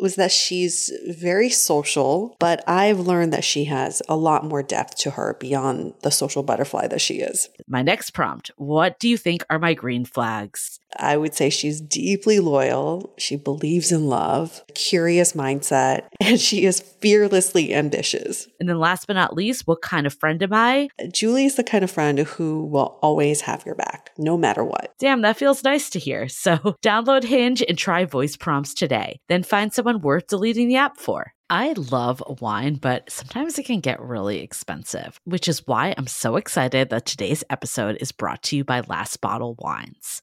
was that she's very social, but I've learned that she has a lot more depth to her beyond the social butterfly that she is. My next prompt What do you think are my green flags? I would say she's deeply loyal. She believes in love, curious mindset, and she is fearlessly ambitious. And then last but not least, what kind of friend am I? Julie is the kind of friend who will always have your back, no matter what. Damn, that feels nice to hear. So download Hinge and try voice prompts today. Then find someone worth deleting the app for. I love wine, but sometimes it can get really expensive, which is why I'm so excited that today's episode is brought to you by Last Bottle Wines.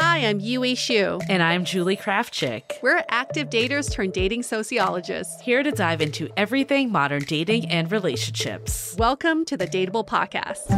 Hi, I'm Yue Shu. And I'm Julie Krafchick. We're active daters turned dating sociologists. Here to dive into everything modern dating and relationships. Welcome to the Dateable Podcast.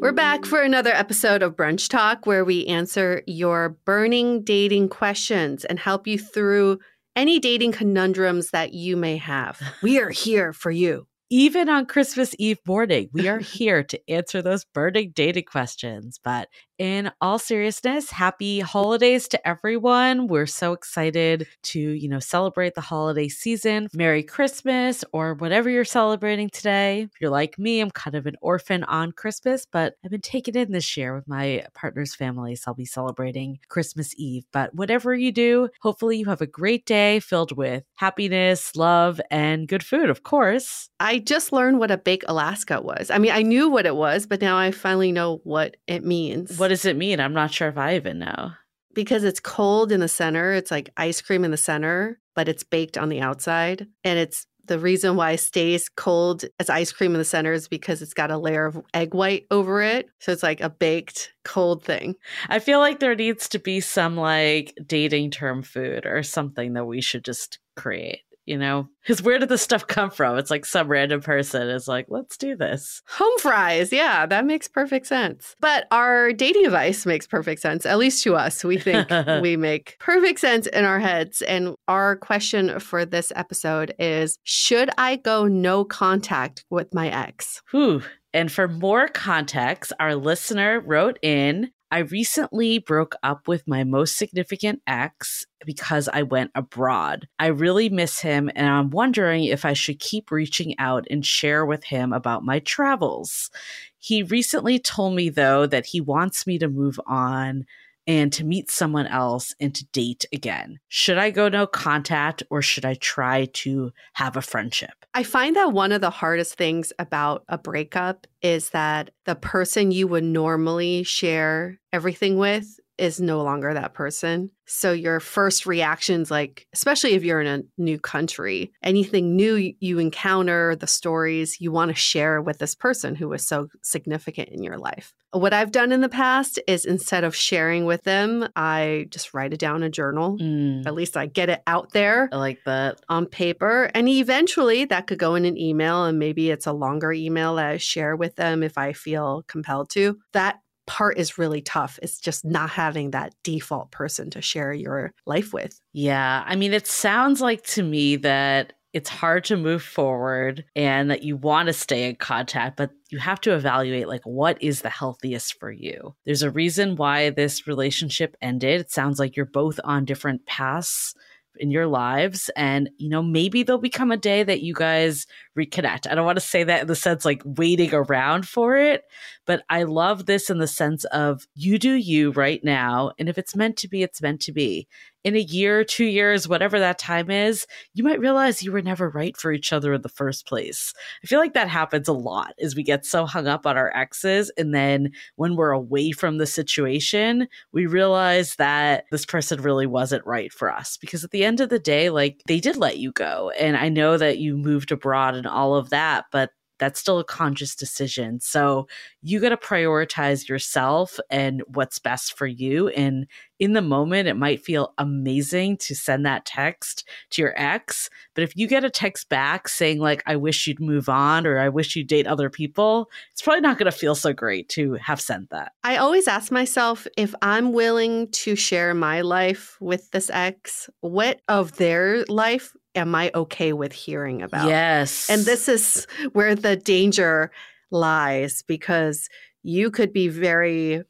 We're back for another episode of Brunch Talk where we answer your burning dating questions and help you through any dating conundrums that you may have. We are here for you even on Christmas Eve morning, we are here to answer those burning dating questions. But in all seriousness, happy holidays to everyone. We're so excited to, you know, celebrate the holiday season. Merry Christmas or whatever you're celebrating today. If you're like me, I'm kind of an orphan on Christmas, but I've been taken in this year with my partner's family. So I'll be celebrating Christmas Eve. But whatever you do, hopefully you have a great day filled with happiness, love, and good food, of course. I just learned what a bake Alaska was. I mean, I knew what it was, but now I finally know what it means. What what does it mean? I'm not sure if I even know. Because it's cold in the center. It's like ice cream in the center, but it's baked on the outside. And it's the reason why it stays cold as ice cream in the center is because it's got a layer of egg white over it. So it's like a baked cold thing. I feel like there needs to be some like dating term food or something that we should just create you know? Because where did this stuff come from? It's like some random person is like, let's do this. Home fries. Yeah, that makes perfect sense. But our dating advice makes perfect sense, at least to us. We think we make perfect sense in our heads. And our question for this episode is Should I go no contact with my ex? Whew. And for more context, our listener wrote in I recently broke up with my most significant ex because I went abroad. I really miss him, and I'm wondering if I should keep reaching out and share with him about my travels. He recently told me, though, that he wants me to move on and to meet someone else and to date again. Should I go no contact or should I try to have a friendship? I find that one of the hardest things about a breakup is that the person you would normally share everything with is no longer that person. So your first reactions, like, especially if you're in a new country, anything new you encounter, the stories you want to share with this person who was so significant in your life. What I've done in the past is instead of sharing with them, I just write it down in a journal. Mm, At least I get it out there I like that. on paper. And eventually that could go in an email, and maybe it's a longer email that I share with them if I feel compelled to. That part is really tough. It's just not having that default person to share your life with. Yeah. I mean, it sounds like to me that it's hard to move forward and that you want to stay in contact, but you have to evaluate like what is the healthiest for you. There's a reason why this relationship ended. It sounds like you're both on different paths in your lives and you know maybe there'll become a day that you guys reconnect. I don't want to say that in the sense like waiting around for it but i love this in the sense of you do you right now and if it's meant to be it's meant to be in a year two years whatever that time is you might realize you were never right for each other in the first place. I feel like that happens a lot as we get so hung up on our exes and then when we're away from the situation we realize that this person really wasn't right for us. Because at the end of the day like they did let you go and i know that you moved abroad and all of that but that's still a conscious decision. So you got to prioritize yourself and what's best for you and in the moment it might feel amazing to send that text to your ex but if you get a text back saying like i wish you'd move on or i wish you'd date other people it's probably not going to feel so great to have sent that. I always ask myself if I'm willing to share my life with this ex, what of their life am I okay with hearing about? yes And this is where the danger lies because you could be very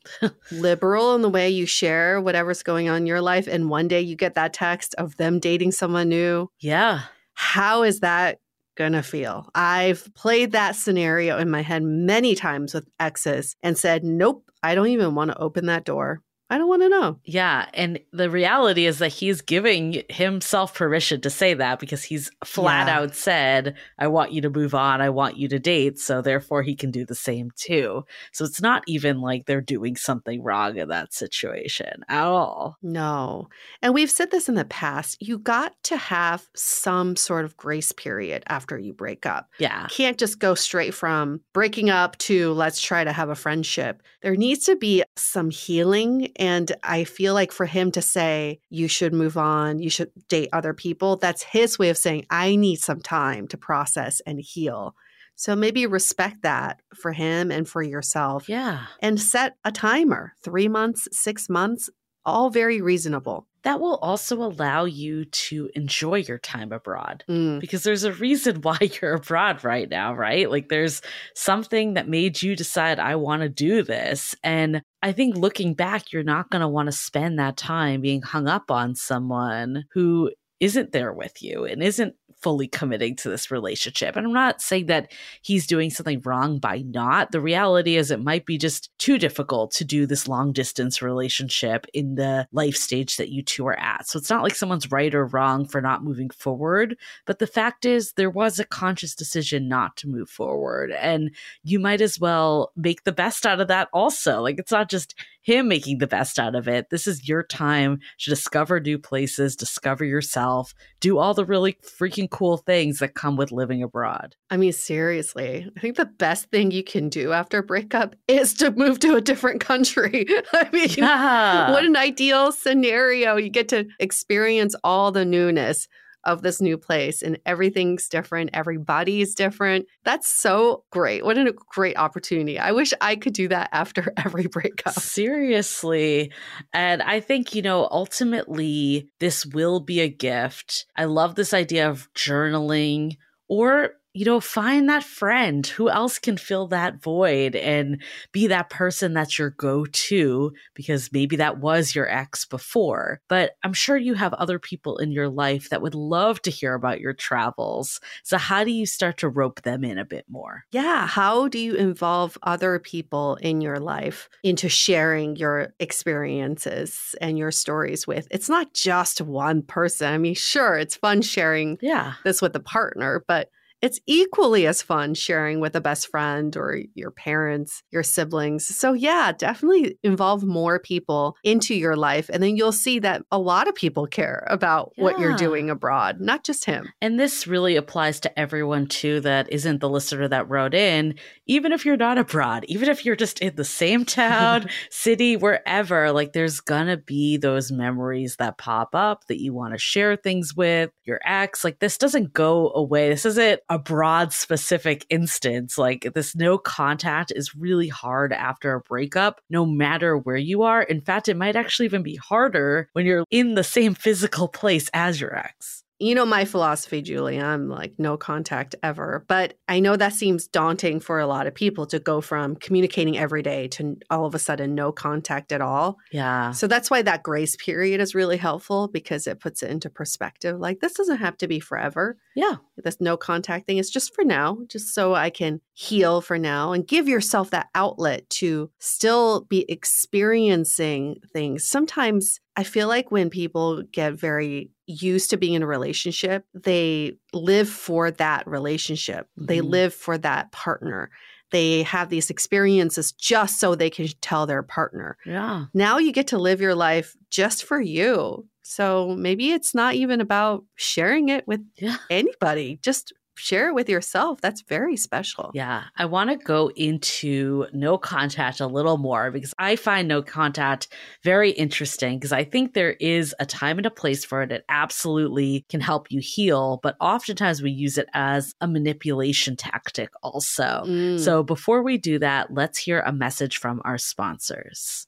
liberal in the way you share whatever's going on in your life. And one day you get that text of them dating someone new. yeah How is that going to feel? I've played that scenario in my head many times with exes and said, nope, I don't even want to open that door. I don't want to know. Yeah. And the reality is that he's giving himself permission to say that because he's flat Yeah. out said, I want you to move on. I want you to date. So therefore, he can do the same too. So it's not even like they're doing something wrong in that situation at all. No. And we've said this in the past. You got to have some sort of grace period after you break up. Yeah. can't just go straight from breaking up to let's try to have a friendship. There needs to be some healing. And I feel like for him to say, you should move on, you should date other people, that's his way of saying, I need some time to process and heal. So maybe respect that for him and for yourself Yeah. and set a timer three months, six months, all very reasonable. That will also allow you to enjoy your time abroad. Mm. because there's a reason why you're abroad right now, right? Like there's something that made you decide I want to do this. And I think looking back, you're not going to want to spend that time being hung up on someone who isn't there with you and isn't fully committing to this relationship. And I'm not saying that he's doing something wrong by not. The reality is it might be just too difficult to do this long distance relationship in the life stage that you two are at. So it's not like someone's right or wrong for not moving forward, but the fact is there was a conscious decision not to move forward and you might as well make the best out of that also. Like it's not just him making the best out of it. This is your time to discover new places, discover yourself, do all the really freaking cool things that come with living abroad. I mean, seriously, I think the best thing you can do after a breakup is to move to a different country. I mean, Yeah. what an ideal scenario. You get to experience all the newness of this new place and everything's different. Everybody is different. That's so great. What a great opportunity. I wish I could do that after every breakup. Seriously. And I think, you know, ultimately, this will be a gift. I love this idea of journaling or, you know, find that friend who else can fill that void and be that person that's your go to because maybe that was your ex before. But I'm sure you have other people in your life that would love to hear about your travels. So, how do you start to rope them in a bit more? Yeah. How do you involve other people in your life into sharing your experiences and your stories with? It's not just one person. I mean, sure, it's fun sharing Yeah. this with a partner, but it's equally as fun sharing with a best friend or your parents, your siblings. So, yeah, definitely involve more people into your life. And then you'll see that a lot of people care about yeah. what you're doing abroad, not just him. And this really applies to everyone too that isn't the listener that wrote in, even if you're not abroad, even if you're just in the same town, city, wherever, like there's gonna be those memories that pop up that you want to share things with your ex. Like this doesn't go away. This isn't a broad specific instance. Like this no contact is really hard after a breakup, no matter where you are. In fact, it might actually even be harder when you're in the same physical place as your ex. You know my philosophy, Julie. I'm like no contact ever. But I know that seems daunting for a lot of people to go from communicating every day to all of a sudden no contact at all. Yeah. So that's why that grace period is really helpful because it puts it into perspective. Like this doesn't have to be forever. Yeah. This no contact thing is just for now, just so I can heal for now and give yourself that outlet to still be experiencing things. Sometimes I feel like when people get very used to being in a relationship, they live for that relationship. Mm-hmm. They live for that partner. They have these experiences just so they can tell their partner. Yeah. Now you get to live your life just for you. So maybe it's not even about sharing it with yeah. anybody. Just share it with yourself. That's very special. Yeah. I want to go into no contact a little more because I find no contact very interesting because I think there is a time and a place for it. It absolutely can help you heal, but oftentimes we use it as a manipulation tactic also. Mm. So before we do that, let's hear a message from our sponsors.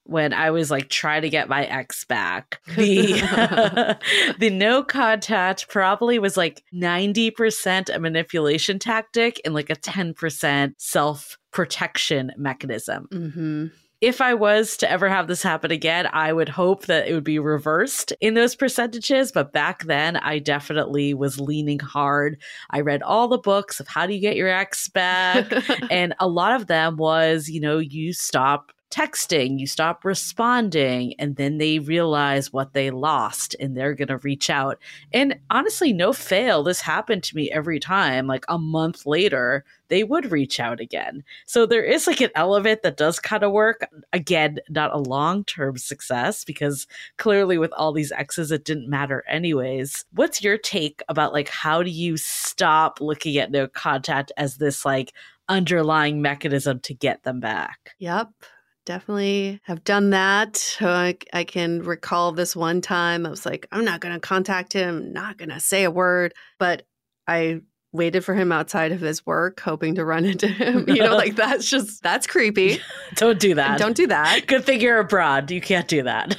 when I was like trying to get my ex back, the the no contact probably was like 90% a manipulation tactic and like a 10% self protection mechanism. Mm-hmm. If I was to ever have this happen again, I would hope that it would be reversed in those percentages. But back then, I definitely was leaning hard. I read all the books of how do you get your ex back. and a lot of them was, you know, you stop texting, you stop responding, and then they realize what they lost and they're going to reach out. And honestly, no fail, this happened to me every time. Like a month later, they would reach out again. So there is like an element that does kind of work. Again, not a long term success because clearly with all these exes, it didn't matter anyways. What's your take about like how do you stop looking at no contact as this like underlying mechanism to get them back? Yep definitely have done that. I, I, can recall this one time I was like, I'm not going to contact him, not going to say a word. But I waited for him outside of his work, hoping to run into him. You know, like that's just, that's creepy. Don't do that. Don't do that. Good thing you're abroad. You can't do that.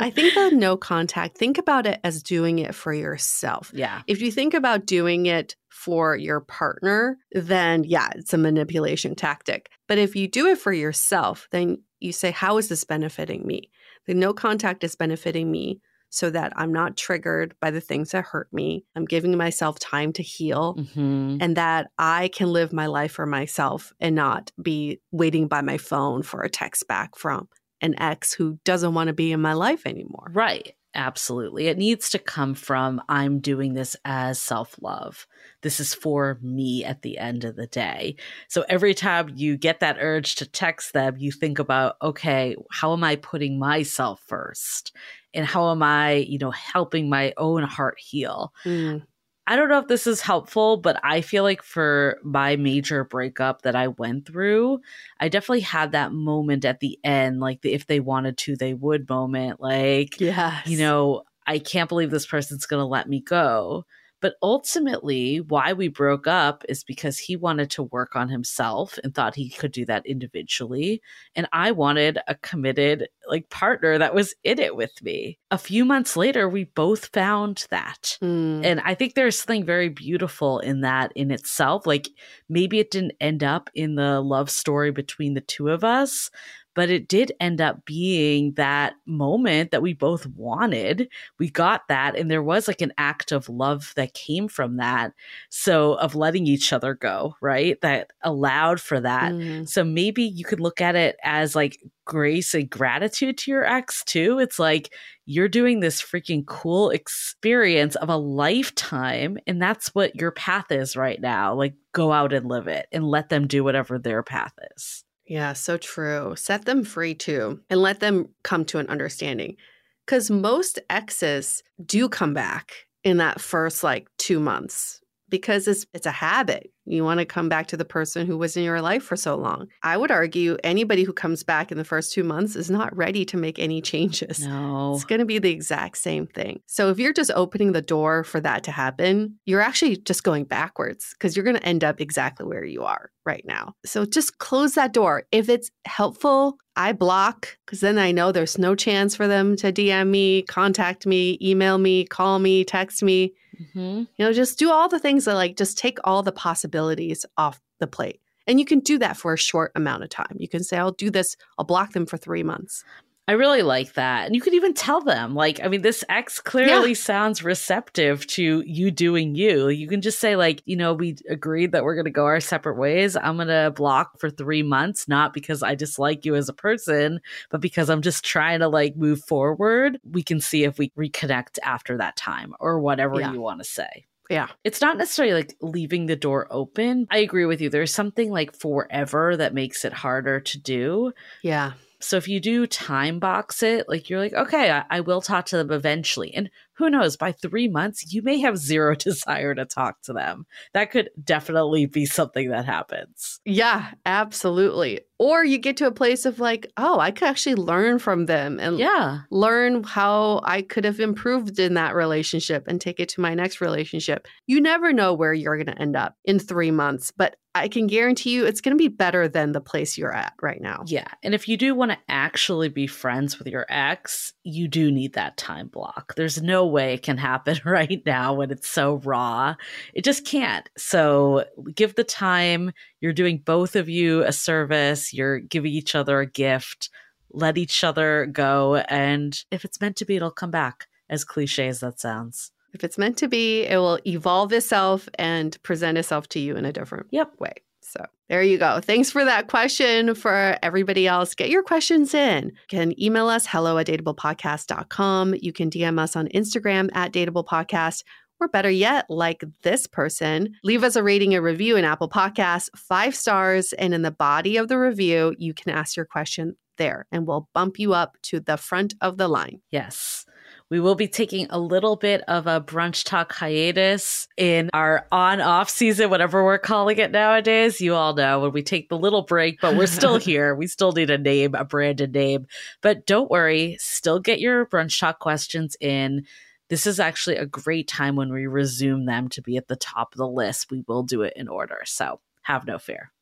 I think the no contact, think about it as doing it for yourself. Yeah. If you think about doing it for your partner, then yeah, it's a manipulation tactic. But if you do it for yourself, then you say, How is this benefiting me? The no contact is benefiting me so that I'm not triggered by the things that hurt me. I'm giving myself time to heal mm-hmm. and that I can live my life for myself and not be waiting by my phone for a text back from an ex who doesn't want to be in my life anymore. Right. Absolutely. It needs to come from I'm doing this as self love. This is for me at the end of the day. So every time you get that urge to text them, you think about, okay, how am I putting myself first? And how am I, you know, helping my own heart heal? Mm. I don't know if this is helpful, but I feel like for my major breakup that I went through, I definitely had that moment at the end, like the if they wanted to, they would moment. Like, yes. you know, I can't believe this person's going to let me go. But ultimately, why we broke up is because he wanted to work on himself and thought he could do that individually. And I wanted a committed like partner that was in it with me. A few months later, we both found that. Mm. And I think there's something very beautiful in that in itself. Like maybe it didn't end up in the love story between the two of us, but it did end up being that moment that we both wanted. We got that, and there was like an act of love that came from that. So, of letting each other go, right? That allowed for that. Mm. So, maybe you could look at it as like grace and gratitude to your ex, too. It's like you're doing this freaking cool experience of a lifetime, and that's what your path is right now. Like, go out and live it and let them do whatever their path is. Yeah, so true. Set them free too and let them come to an understanding. Because most exes do come back in that first like two months because it's it's a habit. You want to come back to the person who was in your life for so long. I would argue anybody who comes back in the first two months is not ready to make any changes. No. It's going to be the exact same thing. So if you're just opening the door for that to happen, you're actually just going backwards because you're going to end up exactly where you are right now. So just close that door. If it's helpful, I block because then I know there's no chance for them to DM me, contact me, email me, call me, text me. Mm-hmm. You know, just do all the things that like just take all the possibilities off the plate. And you can do that for a short amount of time. You can say, I'll do this, I'll block them for three months. I really like that. And you could even tell them, like, I mean, this ex clearly yeah. sounds receptive to you doing you. You can just say, like, you know, we agreed that we're going to go our separate ways. I'm going to block for three months, not because I dislike you as a person, but because I'm just trying to, like, move forward. We can see if we reconnect after that time or whatever yeah. you want to say. Yeah. It's not necessarily like leaving the door open. I agree with you. There's something like forever that makes it harder to do. Yeah. So if you do time box it, like you're like, okay, I, I, will talk to them eventually. And who knows, by three months, you may have zero desire to talk to them. That could definitely be something that happens. Yeah, absolutely. Or you get to a place of like, oh, I could actually learn from them and yeah. learn how I could have improved in that relationship and take it to my next relationship. You never know where you're going to end up in three months, but I can guarantee you it's going to be better than the place you're at right now. Yeah. And if you do want to actually be friends with your ex, you do need that time block. There's no way can happen right now when it's so raw. It just can't. So give the time. You're doing both of you a service, you're giving each other a gift. Let each other go. And if it's meant to be, it'll come back, as cliche as that sounds. If it's meant to be, it will evolve itself and present itself to you in a different yep. way. So there you go. Thanks for that question. For everybody else, get your questions in. You can email us hello at dateablepodcast.com. You can DM us on Instagram at dateablepodcast. Or better yet, like this person, leave us a rating and review in Apple Podcasts, five stars. And in the body of the review, you can ask your question there and we'll bump you up to the front of the line. Yes. We will be taking a little bit of a brunch talk hiatus in our on off season, whatever we're calling it nowadays. You all know when we take the little break, but we're still here. We still need a name, a branded name. But don't worry, still get your brunch talk questions in. This is actually a great time when we resume them to be at the top of the list. We will do it in order. So have no fear.